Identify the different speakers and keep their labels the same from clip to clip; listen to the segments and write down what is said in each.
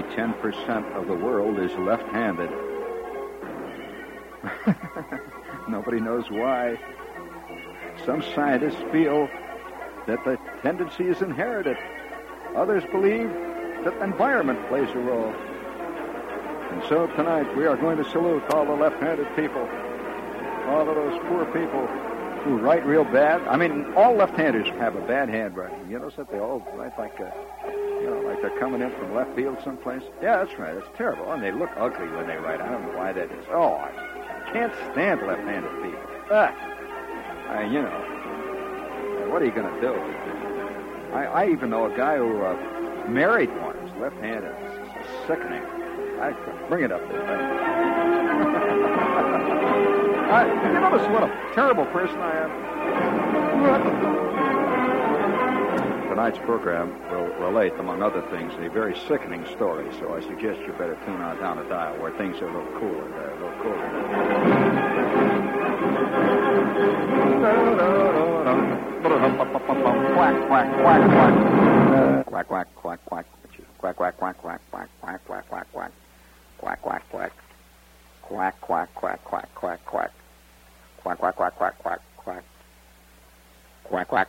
Speaker 1: Only 10% of the world is left handed. Nobody knows why. Some scientists feel that the tendency is inherited. Others believe that environment plays a role. And so tonight we are going to salute all the left handed people, all of those poor people who write real bad. I mean, all left handers have a bad handwriting. You notice that they all write like a you know, like they're coming in from left field someplace. Yeah, that's right. It's terrible. And they look ugly when they write. I don't know why that is. Oh, I can't stand left-handed people. Ah. I, you know, what are you going to do? I, I even know a guy who uh, married one left-handed. It's sickening. I bring it up there. I, you notice what a terrible person I am? Tonight's program will relate, among other things, a very sickening story, so I suggest you better tune on down a dial where things are a little cooler there, a little cooler. Quack, quack, quack, quack. Quack, quack, quack, quack. Quack, quack, quack, quack, quack, quack, quack, quack, quack. Quack, quack, quack. Quack, quack, quack, quack, quack, quack. Quack, quack, quack, quack, quack, quack. Quack, quack.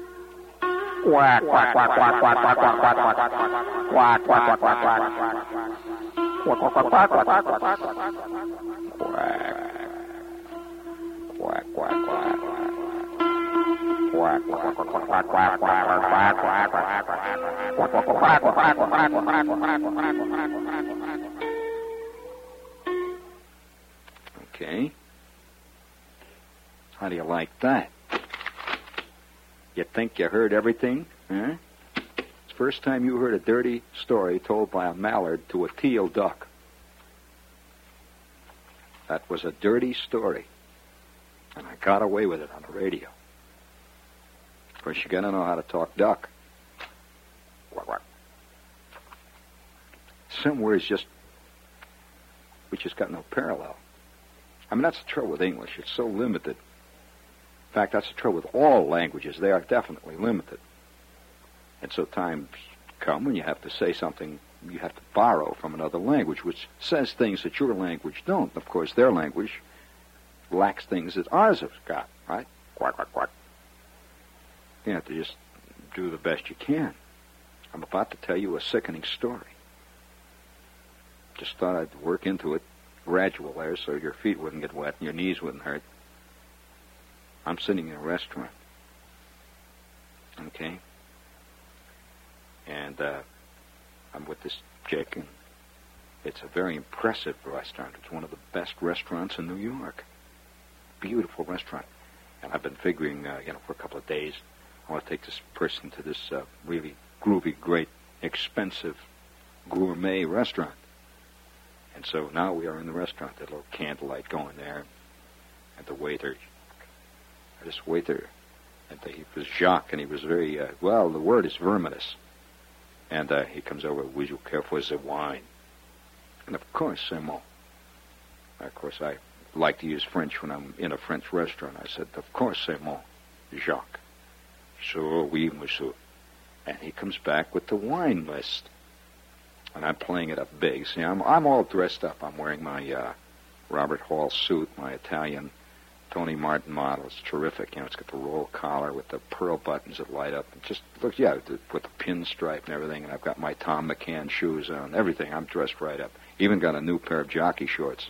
Speaker 1: quack, quack. Quack, quack, quack, quack, quack, quack, quack, quack, quack, quack, quack. Okay. How do you like that? You think you heard everything? Huh? It's the first time you heard a dirty story told by a mallard to a teal duck. That was a dirty story. And I got away with it on the radio. Of course, you gotta know how to talk duck. Some words just, we just got no parallel. I mean, that's the trouble with English. It's so limited. In fact, that's trouble with all languages. They are definitely limited. And so times come when you have to say something, you have to borrow from another language, which says things that your language don't. Of course, their language lacks things that ours have got, right? Quack, quack, quack. You have to just do the best you can. I'm about to tell you a sickening story. Just thought I'd work into it gradual there so your feet wouldn't get wet and your knees wouldn't hurt. I'm sitting in a restaurant. Okay? And uh, I'm with this chick, and it's a very impressive restaurant. It's one of the best restaurants in New York. Beautiful restaurant. And I've been figuring, uh, you know, for a couple of days, I want to take this person to this uh, really groovy, great, expensive gourmet restaurant. And so now we are in the restaurant, that little candlelight going there, and the waiter, this waiter, and the, he was Jacques, and he was very, uh, well, the word is verminous. And uh, he comes over, would you care for the wine? And of course, Simon. Of course, I like to use French when I'm in a French restaurant. I said, of course, Simon, Jacques. So, oui, monsieur. And he comes back with the wine list. And I'm playing it up big. See, I'm, I'm all dressed up. I'm wearing my uh, Robert Hall suit, my Italian Tony Martin model. It's terrific. You know, it's got the roll collar with the pearl buttons that light up. It just looks, yeah, with the pinstripe and everything. And I've got my Thom McAn shoes on, everything. I'm dressed right up. Even got a new pair of jockey shorts.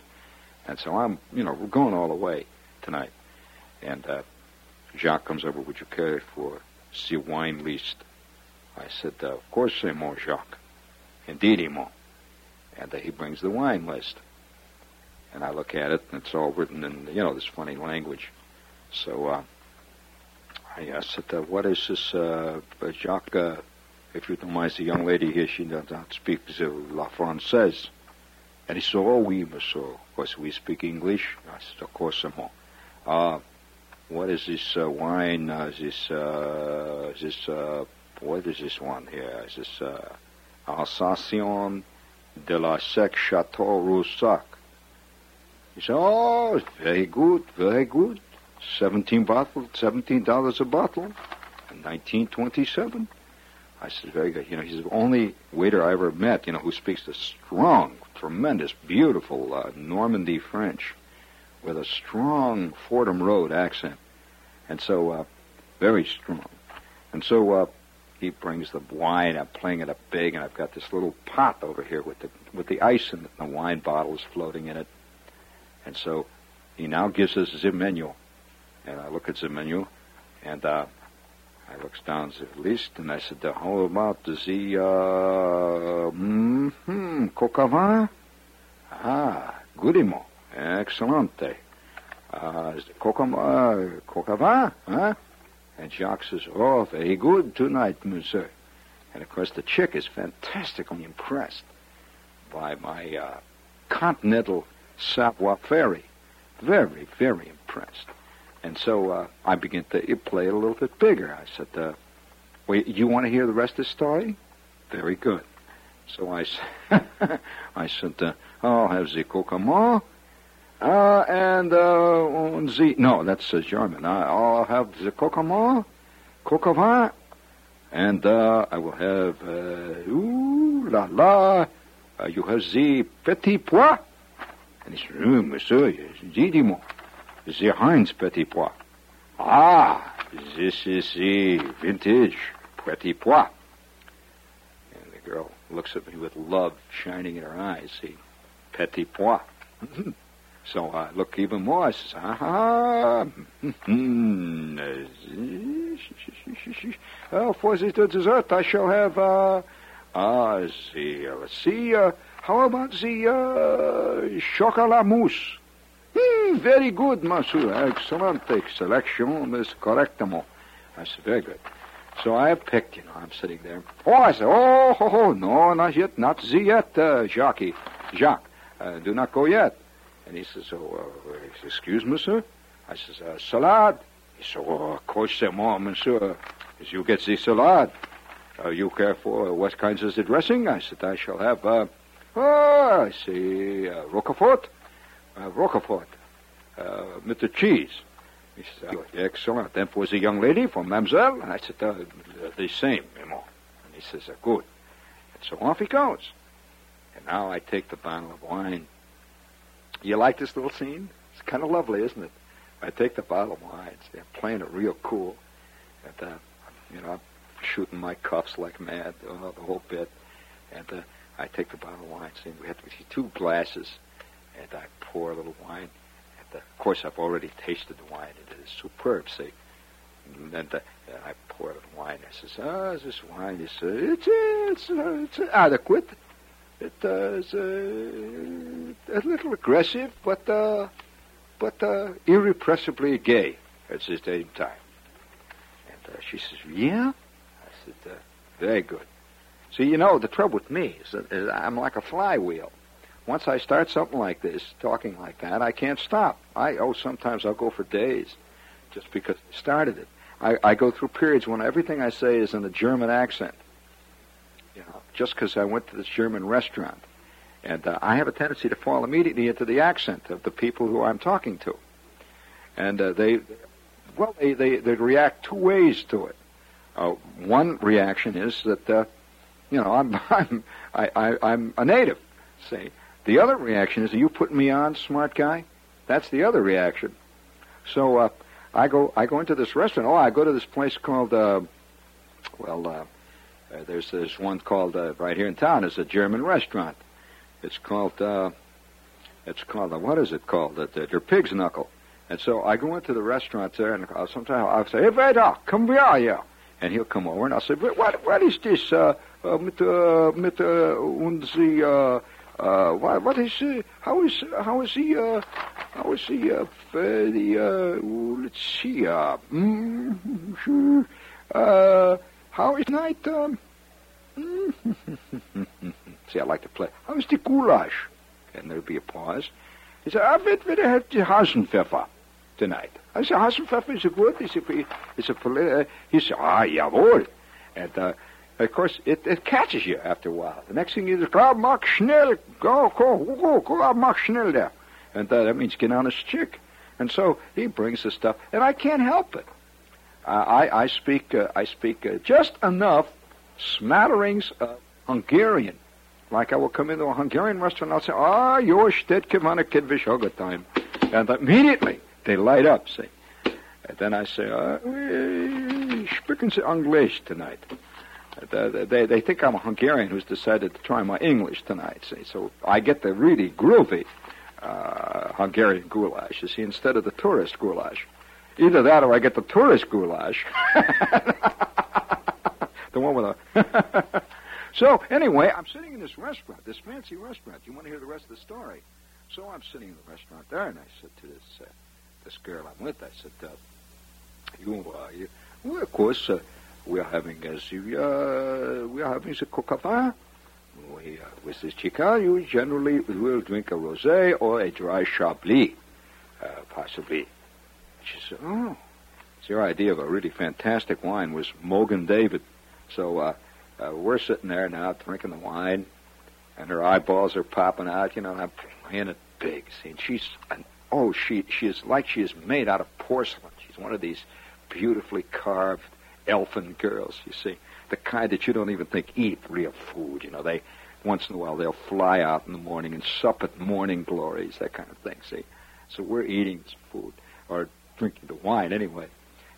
Speaker 1: And so I'm, you know, we're going all the way tonight. And uh, Jacques comes over, would you care for the wine list? I said, uh, of course, c'est mon Jacques. Indeed, mon. And uh, he brings the wine list. And I look at it, and it's all written in, you know, this funny language. So uh, I said, uh, what is this, uh, Jacques? Uh, if you don't mind, the young lady here, she does not speak the la française. And he said, oh, oui, monsieur. Of course, we speak English. I said, of course, I'm uh, what is this uh, wine? Uh, is this, uh, this, uh, what is this one here? Is this, uh, Alsatian de la Sec Chateau Roussac? He said, oh, very good, very good. 17 bottles, $17 a bottle in 1927. I said, very good. You know, he's the only waiter I ever met, you know, who speaks the strong, tremendous, beautiful uh, Normandy French with a strong Fordham Road accent. And so, uh, very strong. And so, uh, he brings the wine. I'm playing it up big, and I've got this little pot over here with the with the ice in it, and the wine bottles floating in it. And so he now gives us the menu. And I look at the menu, and uh, I looks down the list, and I said, the how about the, uh, mm-hmm, coq? Ah, goodimo, excellente. Uh, coq, uh, huh? And Jacques says, oh, very good tonight, monsieur. And of course, the chick is fantastically impressed by my uh, continental savoir-faire. Very, very impressed. And so uh, I began to play it a little bit bigger. I said, uh, "Wait, you want to hear the rest of the story?" Very good. So I, I said, uh, "I'll have the kokomo, uh, and uh, the no, that's uh, German. I'll have the kokomo, kokova, and uh, I will have uh, ooh la la. Uh, you have the petit pois." Oh, monsieur, dis-moi, the Heinz Petit Pois. Ah, this is the vintage Petit Pois. And the girl looks at me with love shining in her eyes, see, Petit Pois. so I look even more. I says, ah, well, for the dessert I shall have, uh, uh, see, let's see, uh, how about the uh, chocolat mousse? Hmm, very good, monsieur. Excellent selection is correctement. I said, very good. So I picked, you know, I'm sitting there. Oh, I said, oh, ho, ho, no, not yet, not the yet, uh, Jacques. Jacques, uh, do not go yet. And he says, oh, uh, excuse me, sir. I says, uh, salad. He said, oh, of course, moi, monsieur. As you get the salad. Uh, you care for what kinds of the dressing? I said, I shall have, uh, Oh, I see. Uh, Roquefort? Uh, Roquefort. Uh, cheese. He excellent. Then was a young lady from Mamselle? And I said, uh, the same, Mimo. And he says, uh, good. And so off he goes. And now I take the bottle of wine. You like this little scene? It's kind of lovely, isn't it? I take the bottle of wine. I'm playing it real cool. And, uh, you know, I'm shooting my cuffs like mad, uh, the whole bit. And, uh, I take the bottle of wine, see, we have to see two glasses, and I pour a little wine. And, uh, of course, I've already tasted the wine, and it is superb, see. And then uh, I pour a little wine. I says, "Ah, oh, this wine is uh, it's it's uh, it's adequate. It uh, uh, a little aggressive, but uh, but irrepressibly gay at the same time." And she says, "Yeah." I said, "Very good." See, you know, the trouble with me is that I'm like a flywheel. once I start something like this, talking like that, I can't stop. I oh, sometimes I'll go for days, just because I started it. I, I go through periods when everything I say is in a German accent. You know, just because I went to this German restaurant, and uh, I have a tendency to fall immediately into the accent of the people who I'm talking to, and uh, they, well, they, they they react two ways to it. Uh, one reaction is that, uh, you know, I'm I'm I, I, I'm a native. Say, the other reaction is, are you putting me on, smart guy? That's the other reaction. So uh, I go I go into this restaurant. Oh, I go to this place called uh, well, uh, uh, there's there's one called uh, right here in town. It's a German restaurant. It's called uh, it's called uh, what is it called? Uh, their Pig's Knuckle. And so I go into the restaurant there, and I'll, sometimes I'll say, "Hey, Vader, come here, yeah." And he'll come over, and I'll say, "What what is this? Uh, uh, mit uh, mit uh, uh, uh, what, what is uh, how is how is he uh, how is he uh, the uh, let's see uh, mm, uh how is night um, see I like to play. How is the goulash? And there'll be a pause. He said I bet we have the Hasenpfeffer tonight I said Hasenpfeffer is a good is a is a he said ah jawohl and uh, of course, it, it catches you after a while. The next thing is, go, mach schnell, go, go, go, go, mach schnell there. And uh, that means get on his chick. And so he brings the stuff, and I can't help it. Uh, I, I speak, uh, I speak uh, just enough smatterings of Hungarian. Like I will come into a Hungarian restaurant, and I'll say, "Ah, oh, your Stedke von a time," and immediately they light up. See, and then I say, uh, "Speaking English tonight." they, they think I'm a Hungarian who's decided to try my English tonight. See, so I get the really groovy uh, Hungarian goulash. You see, instead of the tourist goulash, either that or I get the tourist goulash, the one with a. so anyway, I'm sitting in this restaurant, this fancy restaurant. You want to hear the rest of the story? So I'm sitting in the restaurant there, and I said to this uh, this girl I'm with, I said, uh, "You, uh, you, well, of course." Uh, we are having as uh, we are having a coca We, uh, with this chica, you generally will drink a rosé or a dry chablis, uh, possibly. She said, "Oh, So your idea of a really fantastic wine was Mogen David." So uh, uh, we're sitting there now drinking the wine, and her eyeballs are popping out. You know, I'm playing it big. See, and she's an, oh, she she is like she is made out of porcelain. She's one of these beautifully carved elfin girls, you see. The kind that you don't even think eat real food. You know, they once in a while they'll fly out in the morning and sup at morning glories, that kind of thing, see. So we're eating this food, or drinking the wine anyway.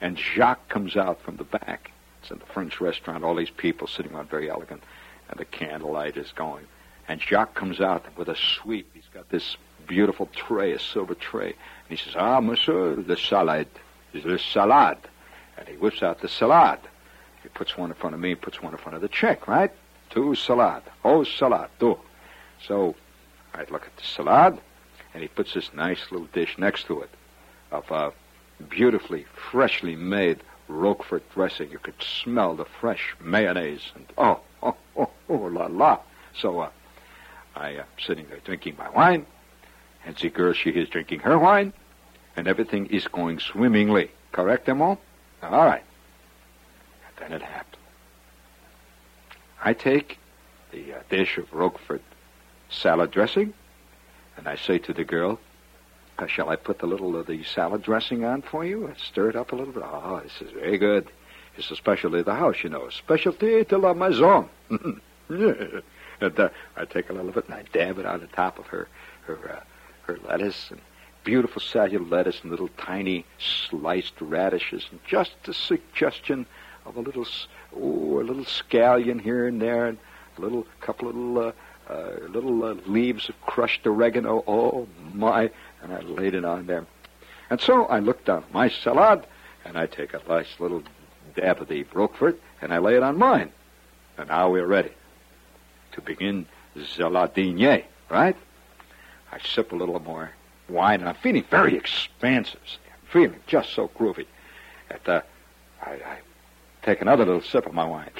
Speaker 1: And Jacques comes out from the back. It's in the French restaurant, all these people sitting around very elegant, and the candlelight is going. And Jacques comes out with a sweep. He's got this beautiful tray, a silver tray. And he says, Ah, monsieur, the salad. The salad. And he whips out the salad. He puts one in front of me, puts one in front of the chick, right? Two salad. Oh, salad, two. So I look at the salad, and he puts this nice little dish next to it of a beautifully, freshly made Roquefort dressing. You could smell the fresh mayonnaise, and oh, oh, oh, oh la la. So uh, I am uh, sitting there drinking my wine, and the girl, she is drinking her wine, and everything is going swimmingly. Correct, Emo? All right. And then it happened. I take the uh, dish of Roquefort salad dressing, and I say to the girl, uh, shall I put the little of the salad dressing on for you? Stir it up a little bit. Oh, this is very good. It's a specialty of the house, you know. Specialty de la maison. and uh, I take a little of it and I dab it on the top of her her uh, her lettuce and beautiful salad lettuce and little tiny sliced radishes, and just a suggestion of a little, oh, a little scallion here and there, and a little couple of little, uh, uh, little uh, leaves of crushed oregano. Oh my! And I laid it on there. And so I looked down my salad, and I take a nice little dab of the Roquefort, and I lay it on mine. And now we're ready to begin Zaladinier, right? I sip a little more wine, and I'm feeling very expansive. I'm feeling just so groovy. At uh, I, I take another little sip of my wine.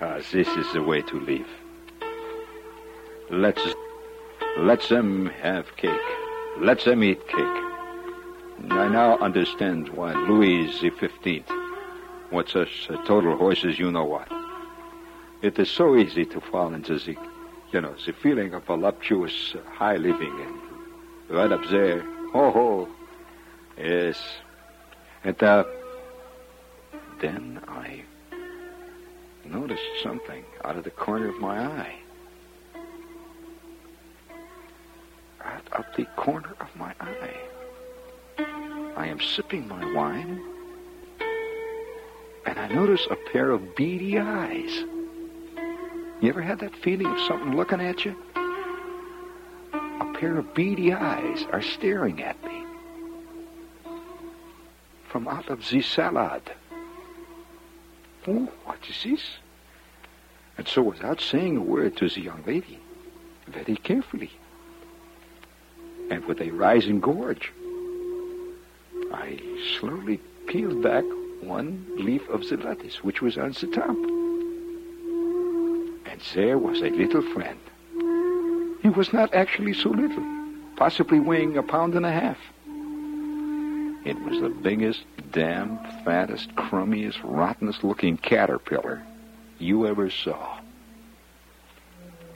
Speaker 1: ah, this is the way to live. Let's let them have cake. Let them eat cake. I now understand why Louis the Fifteenth was such a total horse as you know what. It is so easy to fall into the, you know, the feeling of voluptuous uh, high living and right up there. Oh, ho. Yes. And uh, then I noticed something out of the corner of my eye. Out of the corner of my eye. I am sipping my wine, and I notice a pair of beady eyes. You ever had that feeling of something looking at you? A pair of beady eyes are staring at me from out of the salad. Oh, what is this? And so, without saying a word to the young lady, very carefully, and with a rising gorge, I slowly peeled back one leaf of the lettuce, which was on the top. There was a little friend. He was not actually so little, possibly weighing a pound and a half. It was the biggest, damn, fattest, crummiest, rottenest looking caterpillar you ever saw.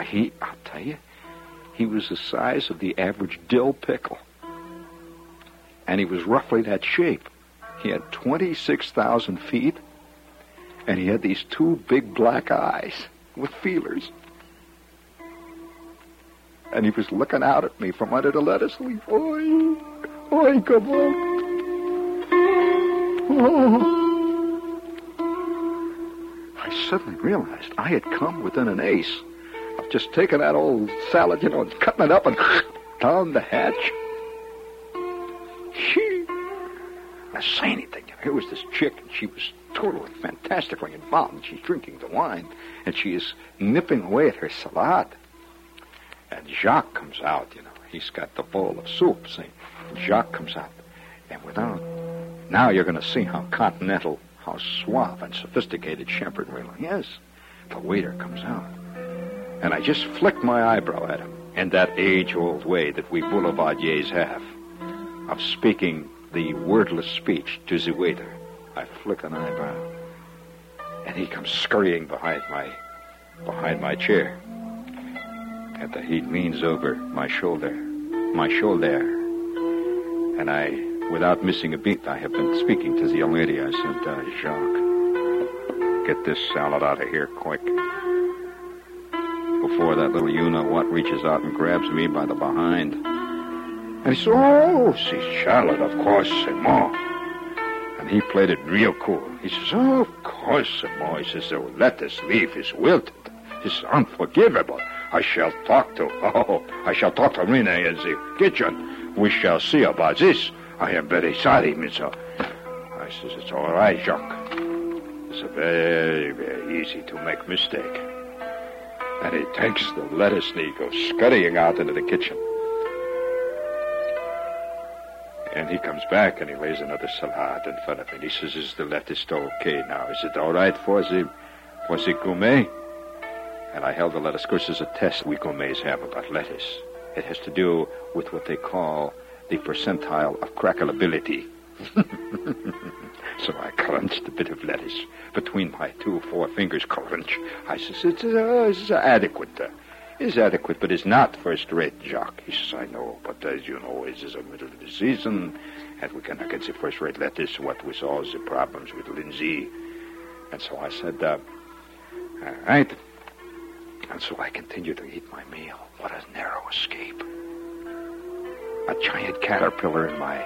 Speaker 1: He, I'll tell you, he was the size of the average dill pickle. And he was roughly that shape. He had 26,000 feet, and he had these two big black eyes with feelers. And he was looking out at me from under the lettuce leaf. Oi, oi, come on. Oh. I suddenly realized I had come within an ace of just taking that old salad, you know, and cutting it up and down the hatch. She, I say anything. Here was this chick, and she was totally fantastically involved. She's drinking the wine, and she is nipping away at her salad. And Jacques comes out, you know. He's got the bowl of soup, see? Jacques comes out, and without... Now you're going to see how continental, how suave and sophisticated Shepherd really is. The waiter comes out. And I just flicked my eyebrow at him in that age-old way that we boulevardiers have of speaking the wordless speech to the waiter. I flick an eyebrow. And he comes scurrying behind my behind my chair. And the, he leans over my shoulder. My shoulder. And I, without missing a beat, I have been speaking to the young lady. I said, uh, Jacques, get this salad out of here quick. Before that little you-know-what reaches out and grabs me by the behind. And he said, oh, see, Charlotte, of course, c'est moi. And he played it real cool. He says, oh, of course, moi. He says, the lettuce leaf is wilted. It's unforgivable. I shall talk to, oh, I shall talk to Rene in the kitchen. We shall see about this. I am very sorry, Mister. I says, it's all right, Jacques. It's very, very easy to make mistake. And he takes the lettuce and he goes scurrying out into the kitchen. And he comes back and he lays another salad in front of me. He says, is the lettuce okay now? Is it all right for the, for the gourmet? And I held the lettuce. Of course, there's a test we gourmets have about lettuce. It has to do with what they call the percentile of crackleability. so I crunched a bit of lettuce between my two forefingers. Crunch. I says, it's, uh, it's adequate. Uh, it's adequate, but is not first-rate, says, I know, but as you know, it is the middle of the season, and we cannot get the first-rate lettuce, what with all the problems with Lindsay. And so I said, uh, all right. And so I continued to eat my meal. What a narrow escape. A giant caterpillar in my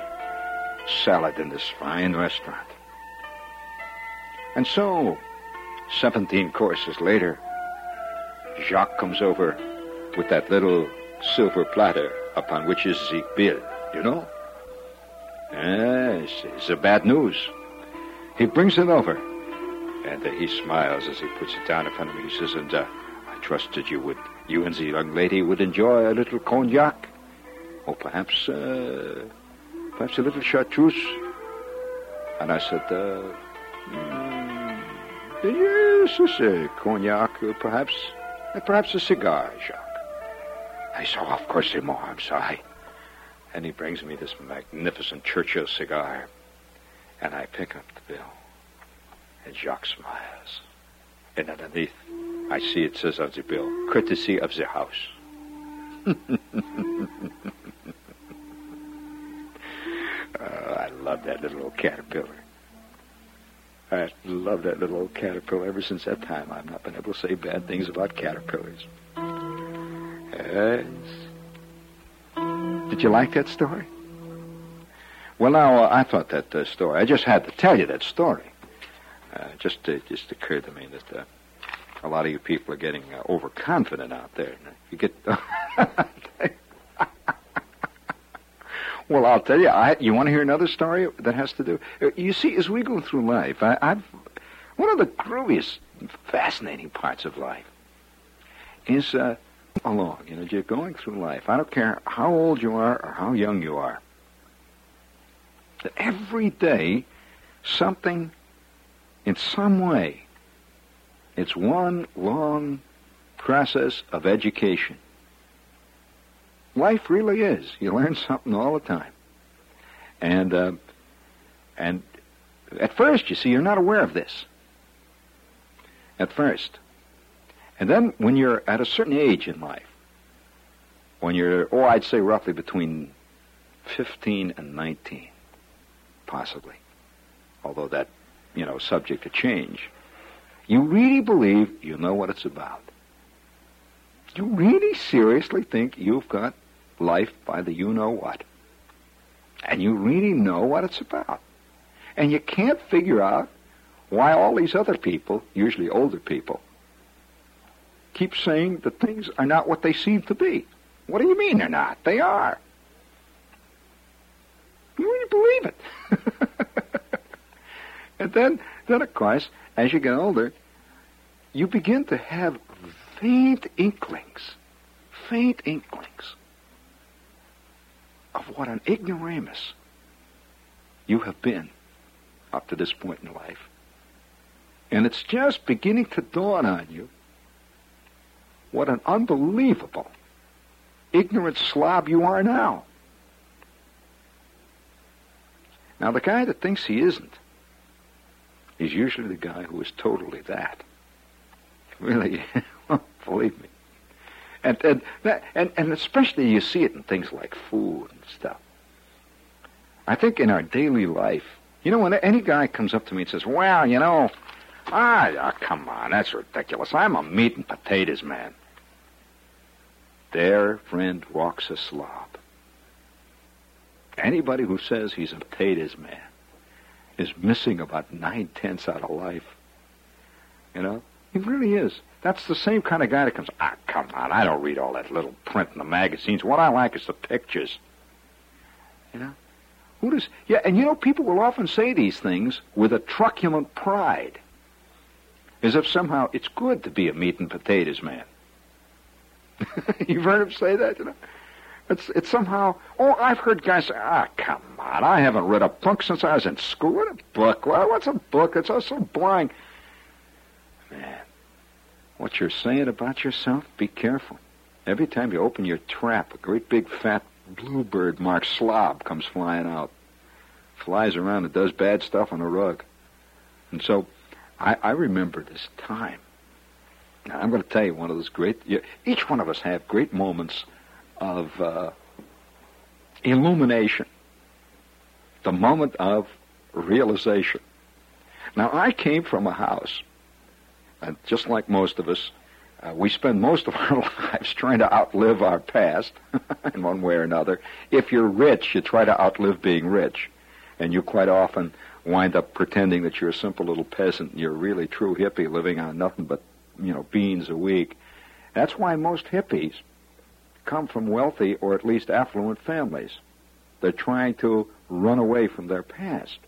Speaker 1: salad in this fine restaurant. And so, 17 courses later, Jacques comes over with that little silver platter upon which is the bill, you know? Yes, it's the bad news. He brings it over, and uh, he smiles as he puts it down in front of me. He says, and uh, I trusted you would, you and the young lady would enjoy a little cognac, or perhaps, uh, perhaps a little chartreuse. And I said, mm, Yes, a cognac, uh, perhaps, uh, perhaps a cigar, Jacques. I oh, of course, c'est moi, I'm sorry. And he brings me this magnificent Churchill cigar. And I pick up the bill. And Jacques smiles. And underneath, I see it says on the bill, courtesy of the house. oh, I love that little old caterpillar. I love that little old caterpillar. Ever since that time, I've not been able to say bad things about caterpillars. Yes. Did you like that story? Well, now, uh, I thought that uh, story. I just had to tell you that story. Uh, just uh, just occurred to me that uh, a lot of you people are getting uh, overconfident out there. You get. well, I'll tell you. I, you want to hear another story that has to do? uh, You see, as we go through life, I, I've one of the grooviest, fascinating parts of life is uh, along. You know, you're going through life. I don't care how old you are or how young you are. That every day, something, in some way, it's one long process of education. Life really is. You learn something all the time, and uh, and at first, you see, you're not aware of this. At first, and then when you're at a certain age in life, when you're, oh, I'd say roughly between 15 and 19, possibly, although that, you know, subject to change, you really believe you know what it's about. You really seriously think you've got life by the you know what. And you really know what it's about. And you can't figure out why all these other people, usually older people, keep saying that things are not what they seem to be. What do you mean they're not? They are. You really believe it. and then, then of course, as you get older, you begin to have faint inklings, faint inklings of what an ignoramus you have been up to this point in life. And it's just beginning to dawn on you what an unbelievable ignorant slob you are now. Now, the guy that thinks he isn't is usually the guy who is totally that. Really, believe me. And and and, and especially you see it in things like food and stuff. I think in our daily life, you know, when any guy comes up to me and says, "Well, you know, ah, ah, come on, that's ridiculous. I'm a meat and potatoes man." There, friend, walks a slob. Anybody who says he's a potatoes man is missing about nine tenths out of life. You know, he really is. That's the same kind of guy that comes. Ah, come on! I don't read all that little print in the magazines. What I like is the pictures. You know, who does? Yeah, and you know, people will often say these things with a truculent pride, as if somehow it's good to be a meat and potatoes man. You've heard him say that, you know. It's it's somehow. Oh, I've heard guys say, "Ah, come on! I haven't read a book since I was in school. What a book? What's a book? It's all so boring." Man, what you're saying about yourself, be careful. Every time you open your trap, a great big fat bluebird marked slob comes flying out. Flies around and does bad stuff on a rug. And so I, I remember this time. Now, I'm going to tell you one of those great. You, each one of us have great moments of uh, illumination. The moment of realization. Now, I came from a house and just like most of us, uh, we spend most of our lives trying to outlive our past in one way or another. If you're rich, you try to outlive being rich. And you quite often wind up pretending that you're a simple little peasant and you're a really true hippie living on nothing but, you know, beans a week. That's why most hippies come from wealthy or at least affluent families. They're trying to run away from their past.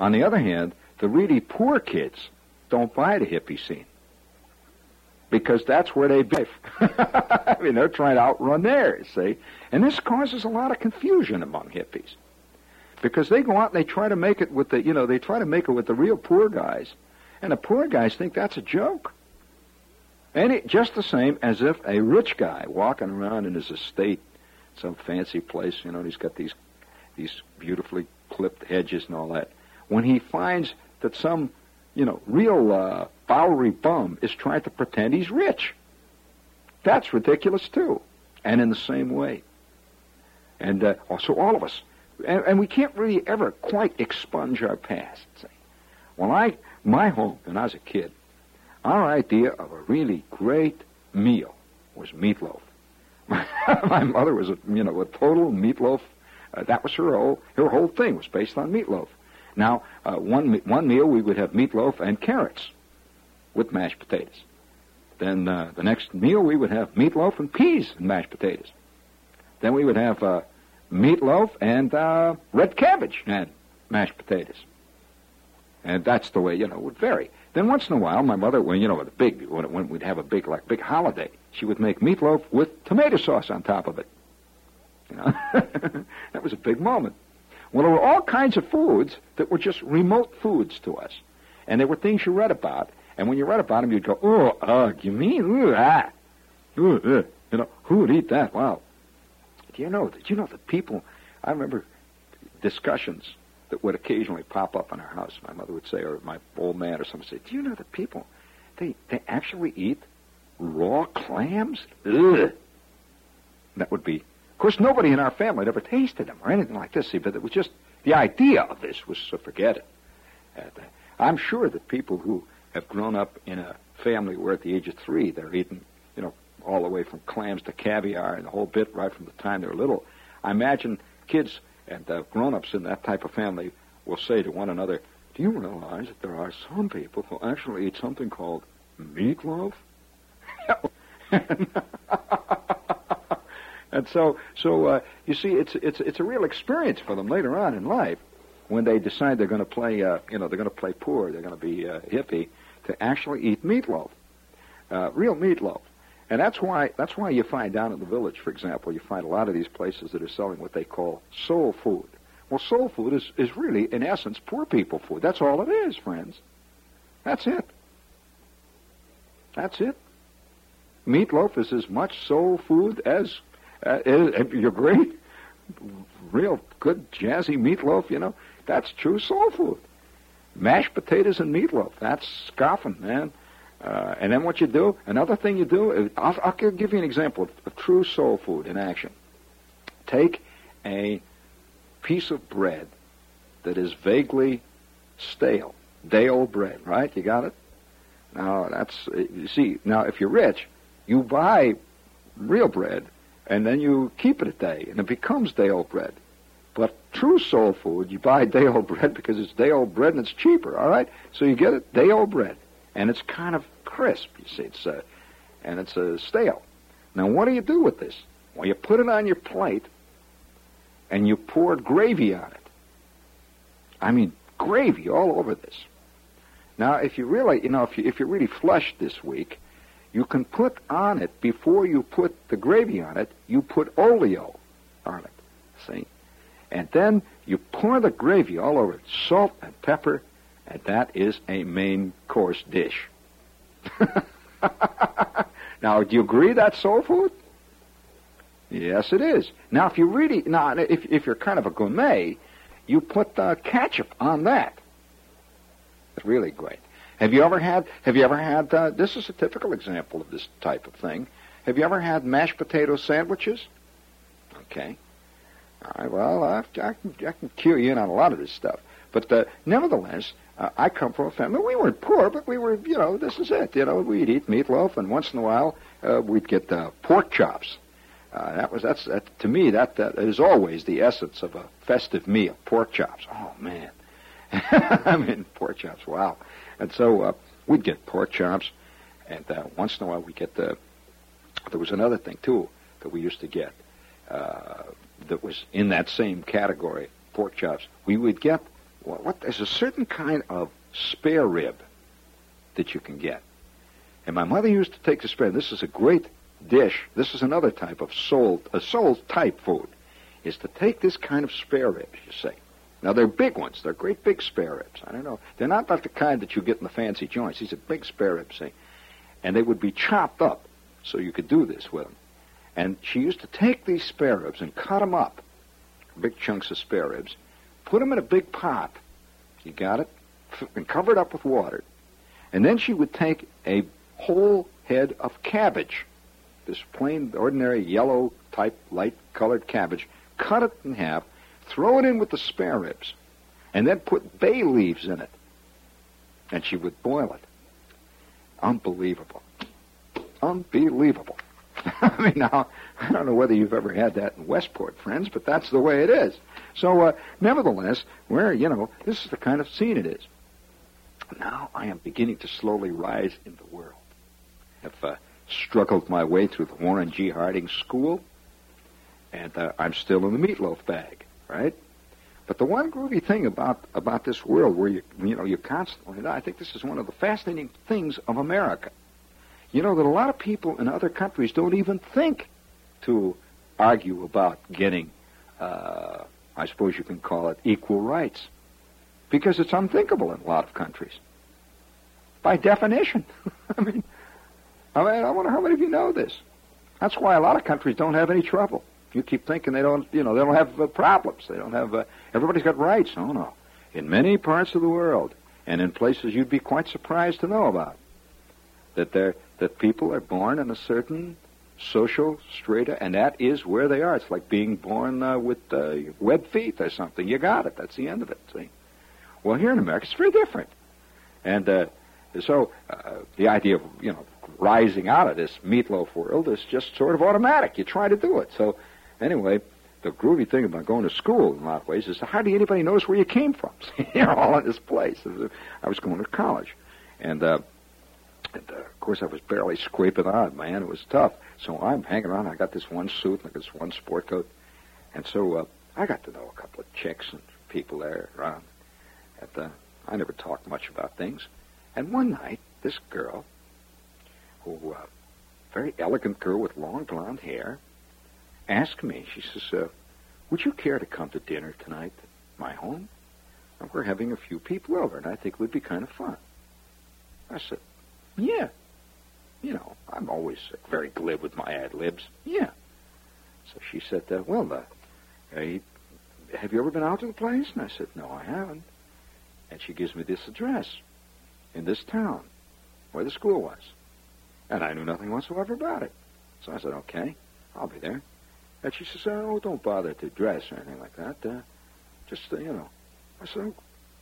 Speaker 1: On the other hand, the really poor kids don't buy the hippie scene because that's where they live. I mean, they're trying to outrun theirs, see? And this causes a lot of confusion among hippies because they go out and they try to make it with the, you know, they try to make it with the real poor guys, And the poor guys think that's a joke. And it, just the same as if a rich guy walking around in his estate, some fancy place, you know, he's got these these beautifully clipped hedges and all that. When he finds that some, you know, real uh, bum is trying to pretend he's rich, that's ridiculous too. And in the same way. And uh, so all of us, and, and, we can't really ever quite expunge our past. Well, I, my home, when I was a kid, our idea of a really great meal was meatloaf. my mother was a, you know, a total meatloaf. Uh, that was her whole, her whole thing was based on meatloaf. Now, uh, one, one meal we would have meatloaf and carrots with mashed potatoes. Then uh, the next meal we would have meatloaf and peas and mashed potatoes. Then we would have uh, meatloaf and uh, red cabbage and mashed potatoes. And that's the way, you know, it would vary. Then once in a while, my mother, when, you know, the big, when, when we'd have a big, like, big holiday, she would make meatloaf with tomato sauce on top of it. You know, that was a big moment. Well, there were all kinds of foods that were just remote foods to us. And there were things you read about. And when you read about them, you'd go, oh, ugh, you mean, ooh, ah. Ooh, uh, you know, who would eat that? Wow. Do you know, did you know that people, I remember discussions that would occasionally pop up in our house. My mother would say, or my old man or someone would say, do you know that people, they, they actually eat raw clams? Ugh. That would be, of course, nobody in our family had ever tasted them or anything like this, see, but it was just, the idea of this was to forget it. Uh, I'm sure that people who have grown up in a family where at the age of three they're eating, you know, all the way from clams to caviar and the whole bit right from the time they're little. I imagine kids and uh, grown-ups in that type of family will say to one another, "Do you realize that there are some people who actually eat something called meatloaf?" and so, so uh, you see, it's it's it's a real experience for them later on in life when they decide they're going to play, uh, you know, they're going to play poor, they're going to be uh, hippie, to actually eat meatloaf, uh, real meatloaf. And that's why that's why you find down in the village, for example, you find a lot of these places that are selling what they call soul food. Well, soul food is, is really, in essence, poor people food. That's all it is, friends. That's it. That's it. Meatloaf is as much soul food as uh, you're great, real good jazzy meatloaf. You know, that's true soul food. Mashed potatoes and meatloaf. That's scoffing, man. Uh, and then what you do, another thing you do, I'll, I'll give you an example of, of true soul food in action. Take a piece of bread that is vaguely stale, day old bread, right? You got it? Now, that's, you see, now if you're rich, you buy real bread and then you keep it a day and it becomes day old bread. But true soul food, you buy day old bread because it's day old bread and it's cheaper, all right? So you get it day old bread and it's kind of crisp. You see, it's uh, and it's uh, stale. Now, what do you do with this? Well, you put it on your plate, and you pour gravy on it. I mean, gravy all over this. Now, if you really, you know, if you if you're really flushed this week, you can put on it before you put the gravy on it. You put oleo on it. See, and then you pour the gravy all over it, salt and pepper and that is a main course dish. now, do you agree that's soul food? Yes, it is. Now, if you really now, if if you're kind of a gourmet, you put uh, ketchup on that. It's really great. Have you ever had? Have you ever had? Uh, this is a typical example of this type of thing. Have you ever had mashed potato sandwiches? Okay. All right. Well, I, I, can, I can cue you in on a lot of this stuff. But uh, nevertheless, uh, I come from a family. We weren't poor, but we were, you know, this is it. You know, we'd eat meatloaf, and once in a while uh, we'd get uh, pork chops. Uh, that was that's that, to me that that is always the essence of a festive meal. Pork chops. Oh man, I mean pork chops. Wow. And so uh, we'd get pork chops, and uh, once in a while we get the. There was another thing too that we used to get uh, that was in that same category, pork chops. We would get what, there's a certain kind of spare rib that you can get. And my mother used to take the spare. This is a great dish. This is another type of soul, a soul type food, is to take this kind of spare ribs, you see. Now they're big ones. They're great big spare ribs. I don't know. They're not like the kind that you get in the fancy joints. These are big spare ribs, see? And they would be chopped up, so you could do this with them. And she used to take these spare ribs and cut them up, big chunks of spare ribs, put them in a big pot. You got it? And cover it up with water. And then she would take a whole head of cabbage, this plain, ordinary yellow type, light colored cabbage, cut it in half, throw it in with the spare ribs, and then put bay leaves in it. And she would boil it. Unbelievable. Unbelievable. I mean, now, I don't know whether you've ever had that in Westport, friends, but that's the way it is. So, uh, nevertheless, where, you know, this is the kind of scene it is. Now I am beginning to slowly rise in the world. I've uh, struggled my way through the Warren G. Harding School, and uh, I'm still in the meatloaf bag, right? But the one groovy thing about about this world, where you you know you constantly, I think this is one of the fascinating things of America. You know that a lot of people in other countries don't even think to argue about getting, uh, I suppose you can call it equal rights, because it's unthinkable in a lot of countries. By definition, I mean, I mean, I wonder how many of you know this. That's why a lot of countries don't have any trouble. You keep thinking they don't, you know, they don't have uh, problems. They don't have. Uh, everybody's got rights. Oh no, in many parts of the world, and in places you'd be quite surprised to know about, that they that people are born in a certain social strata, and that is where they are. It's like being born uh, with uh, web feet or something. You got it. That's the end of it. See. Well, here in America, it's very different, and uh, so uh, the idea of you know rising out of this meatloaf world is just sort of automatic. You try to do it. So anyway, the groovy thing about going to school in a lot of ways is hardly anybody knows where you came from. You're all in this place. I was going to college, and, uh, and uh, of course I was barely scraping on. Man, it was tough. So I'm hanging around. I got this one suit, like this one sport coat, and so uh, I got to know a couple of chicks and people there around. And uh, I never talked much about things. And one night, this girl who, uh, very elegant girl with long blonde hair, asked me, she says, uh, would you care to come to dinner tonight at my home? And we're having a few people over, and I think it would be kind of fun. I said, yeah. You know, I'm always very glib with my ad libs. Yeah. So she said, uh, well, uh, have you ever been out to the place? And I said, no, I haven't. And she gives me this address in this town where the school was. And I knew nothing whatsoever about it. So I said, okay, I'll be there. And she says, oh, don't bother to dress or anything like that. Uh, just, uh, you know. I said, oh,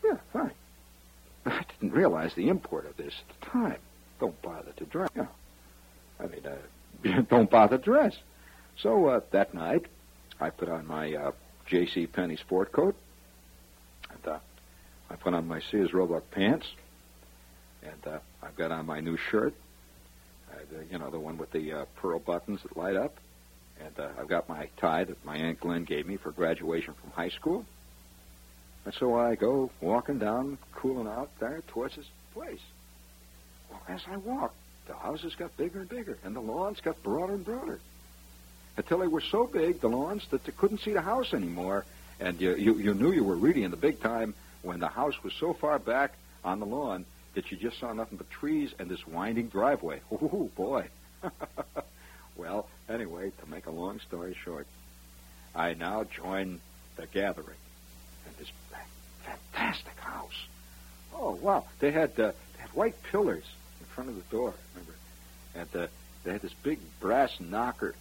Speaker 1: yeah, fine. I didn't realize the import of this at the time. Don't bother to dress. You know. I mean, uh, don't bother to dress. So uh, that night, I put on my uh, J.C. Penney sport coat. And uh, I put on my Sears Roebuck pants. And uh, I've got on my new shirt the, you know, the one with the uh, pearl buttons that light up. And uh, I've got my tie that my Aunt Glenn gave me for graduation from high school. And so I go walking down, cooling out there towards this place. Well, as I walk, the houses got bigger and bigger, and the lawns got broader and broader. Until they were so big, the lawns, that you couldn't see the house anymore. And you, you, you knew you were really in the big time when the house was so far back on the lawn that you just saw nothing but trees and this winding driveway. Oh, boy. well, anyway, to make a long story short, I now join the gathering in this fantastic house. Oh, wow. They had, uh, they had white pillars in front of the door, remember? And uh, they had this big brass knocker,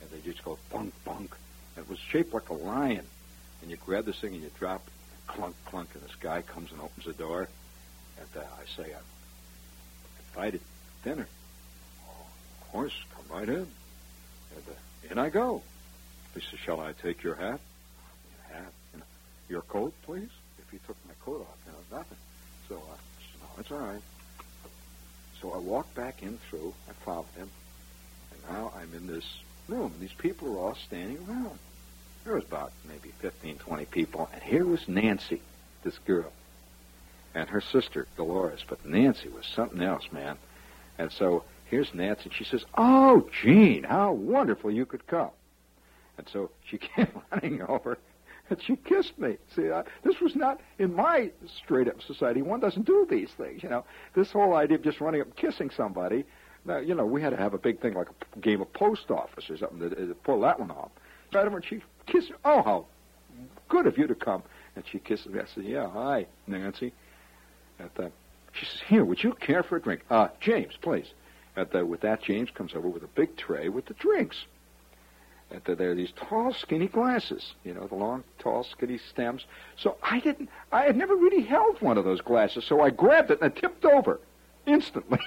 Speaker 1: and they just go bunk, bunk. It was shaped like a lion. And you grab this thing and you drop it, clunk, clunk, and this guy comes and opens the door. And uh, I say, I'm invited to dinner. Oh, of course, come right in. In I go. He says, shall I take your hat? Your hat? Your coat, please? If you took my coat off, you know, nothing. So uh, I said, no, it's all right. So I walked back in through. I followed him. And now I'm in this room. These people are all standing around. There was about maybe 15, 20 people. And here was Nancy, this girl and her sister, Dolores. But Nancy was something else, man. And so here's Nancy, and she says, Oh, Jean, how wonderful you could come. And so she came running over, And she kissed me. See, I, this was not in my straight up society. One doesn't do these things, you know. This whole idea of just running up and kissing somebody. Now, you know, we had to have a big thing like a game of post office or something to, to pull that one off. Right over and she kissed me. Oh, how good of you to come. And she kisses me. I said, yeah, hi, Nancy. At the, she says, here, would you care for a drink? Uh, James, please. At the, with that, James comes over with a big tray with the drinks. At the, there are these tall, skinny glasses, you know, the long, tall, skinny stems. So I didn't, I had never really held one of those glasses, so I grabbed it and it tipped over instantly.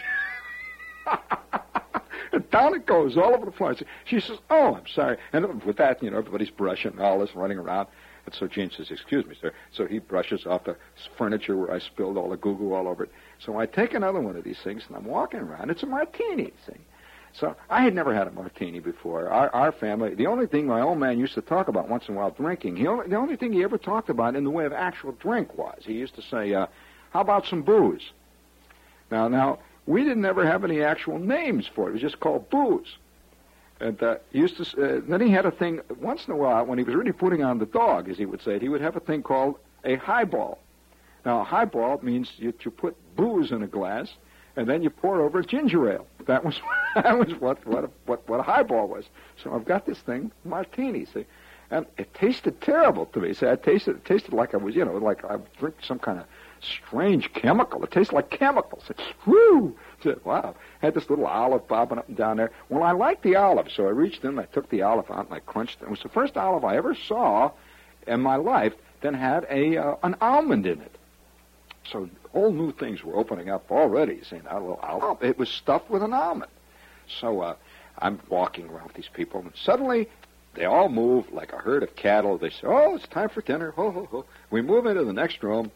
Speaker 1: and down it goes all over the floor. She says, "Oh, I'm sorry." And with that, you know, everybody's brushing, and all this running around. And so James says, "Excuse me, sir." So he brushes off the furniture where I spilled all the goo goo all over it. So I take another one of these things and I'm walking around. It's a martini thing. So I had never had a martini before. Our, our family, the only thing my old man used to talk about once in a while drinking, he only, the only thing he ever talked about in the way of actual drink was he used to say, uh, "How about some booze?" Now, now we didn't ever have any actual names for it. It was just called booze. And uh, used to. Uh, then he had a thing once in a while when he was really putting on the dog, as he would say it. He would have a thing called a highball. Now, a highball means you, you put booze in a glass, and then you pour over ginger ale. That was that was what what a, what what a highball was. So I've got this thing martini. See, and it tasted terrible to me. See, I tasted it tasted like I was you know like I drink some kind of strange chemical. It tastes like chemicals. It's, whoo! wow. Had this little olive bobbing up and down there. Well, I liked the olive, so I reached in, I took the olive out, and I crunched it. It was the first olive I ever saw in my life that had a uh, an almond in it. So all new things were opening up already. Saying, that little olive, it was stuffed with an almond. So uh, I'm walking around with these people, and suddenly they all move like a herd of cattle. They say, "Oh, it's time for dinner!" Ho ho ho! We move into the next room.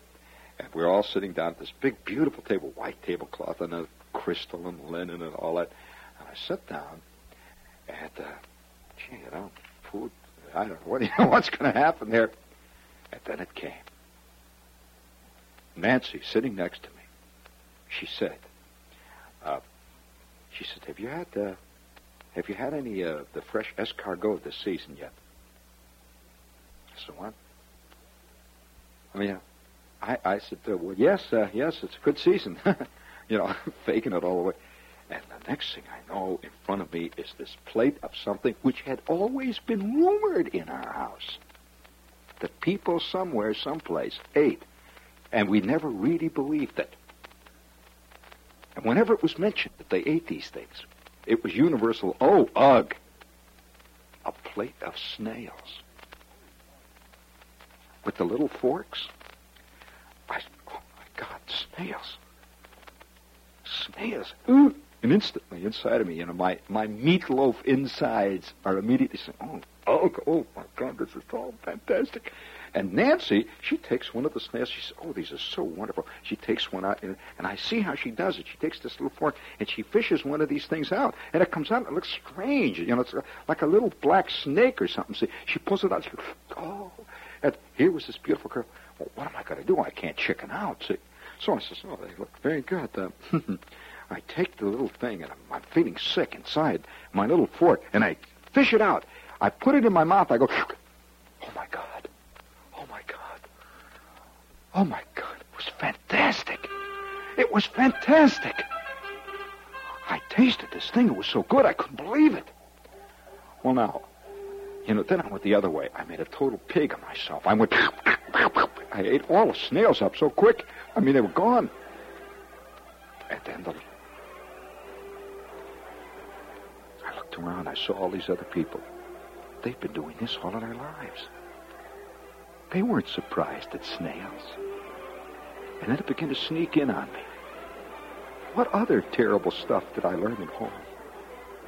Speaker 1: And we're all sitting down at this big, beautiful table, white tablecloth and a crystal and linen and all that. And I sit down, and uh, gee, you know, food. I don't know what know what's going to happen there. And then it came. Nancy, sitting next to me, she said, uh, "She said, have you had uh, have you had any uh, the fresh escargot this season yet?" I said, "What?" I mean, I, I said, uh, well, yes, uh, yes, it's a good season. you know, faking it all the way. And the next thing I know, in front of me is this plate of something which had always been rumored in our house. That people somewhere, someplace, ate. And we never really believed it. And whenever it was mentioned that they ate these things, it was universal, oh, ugh, a plate of snails. With the little forks I, oh my God, snails. Snails. Ooh. And instantly inside of me, you know, my, my meatloaf insides are immediately saying, oh, oh, oh my God, this is all fantastic. And Nancy, she takes one of the snails. She says, "Oh, these are so wonderful." She takes one out, and, and I see how she does it. She takes this little fork and she fishes one of these things out, and it comes out. and It looks strange, you know. It's like a little black snake or something. See, she pulls it out. She goes, "Oh!" And here was this beautiful girl. Well, what am I going to do? I can't chicken out. See? So I says, oh, they look very good. Uh, I take the little thing, and I'm, I'm, feeling sick inside my little fork, and I fish it out. I put it in my mouth. I go, oh, my God. Oh, my God. Oh, my God. It was fantastic. It was fantastic. I tasted this thing. It was so good, I couldn't believe it. Well, now, you know, then I went the other way. I made a total pig of myself. I went, I ate all the snails up so quick. I mean, they were gone. And then the, I looked around. I saw all these other people. They've been doing this all of their lives. They weren't surprised at snails. And then it began to sneak in on me. What other terrible stuff did I learn at home?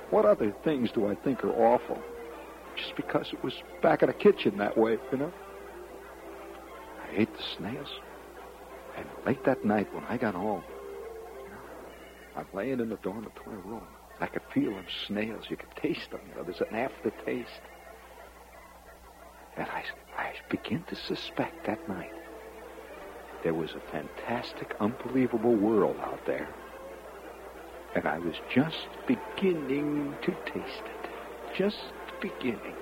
Speaker 1: What other things do I think are awful? just because it was back in the kitchen that way, you know. I ate the snails. And late that night when I got home, I'm laying in the dormitory room. I could feel them snails. You could taste them. You know, there's an aftertaste. And I, I begin to suspect that night there was a fantastic, unbelievable world out there. And I was just beginning to taste it. Just beginning.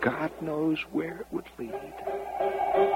Speaker 2: God knows where it would lead.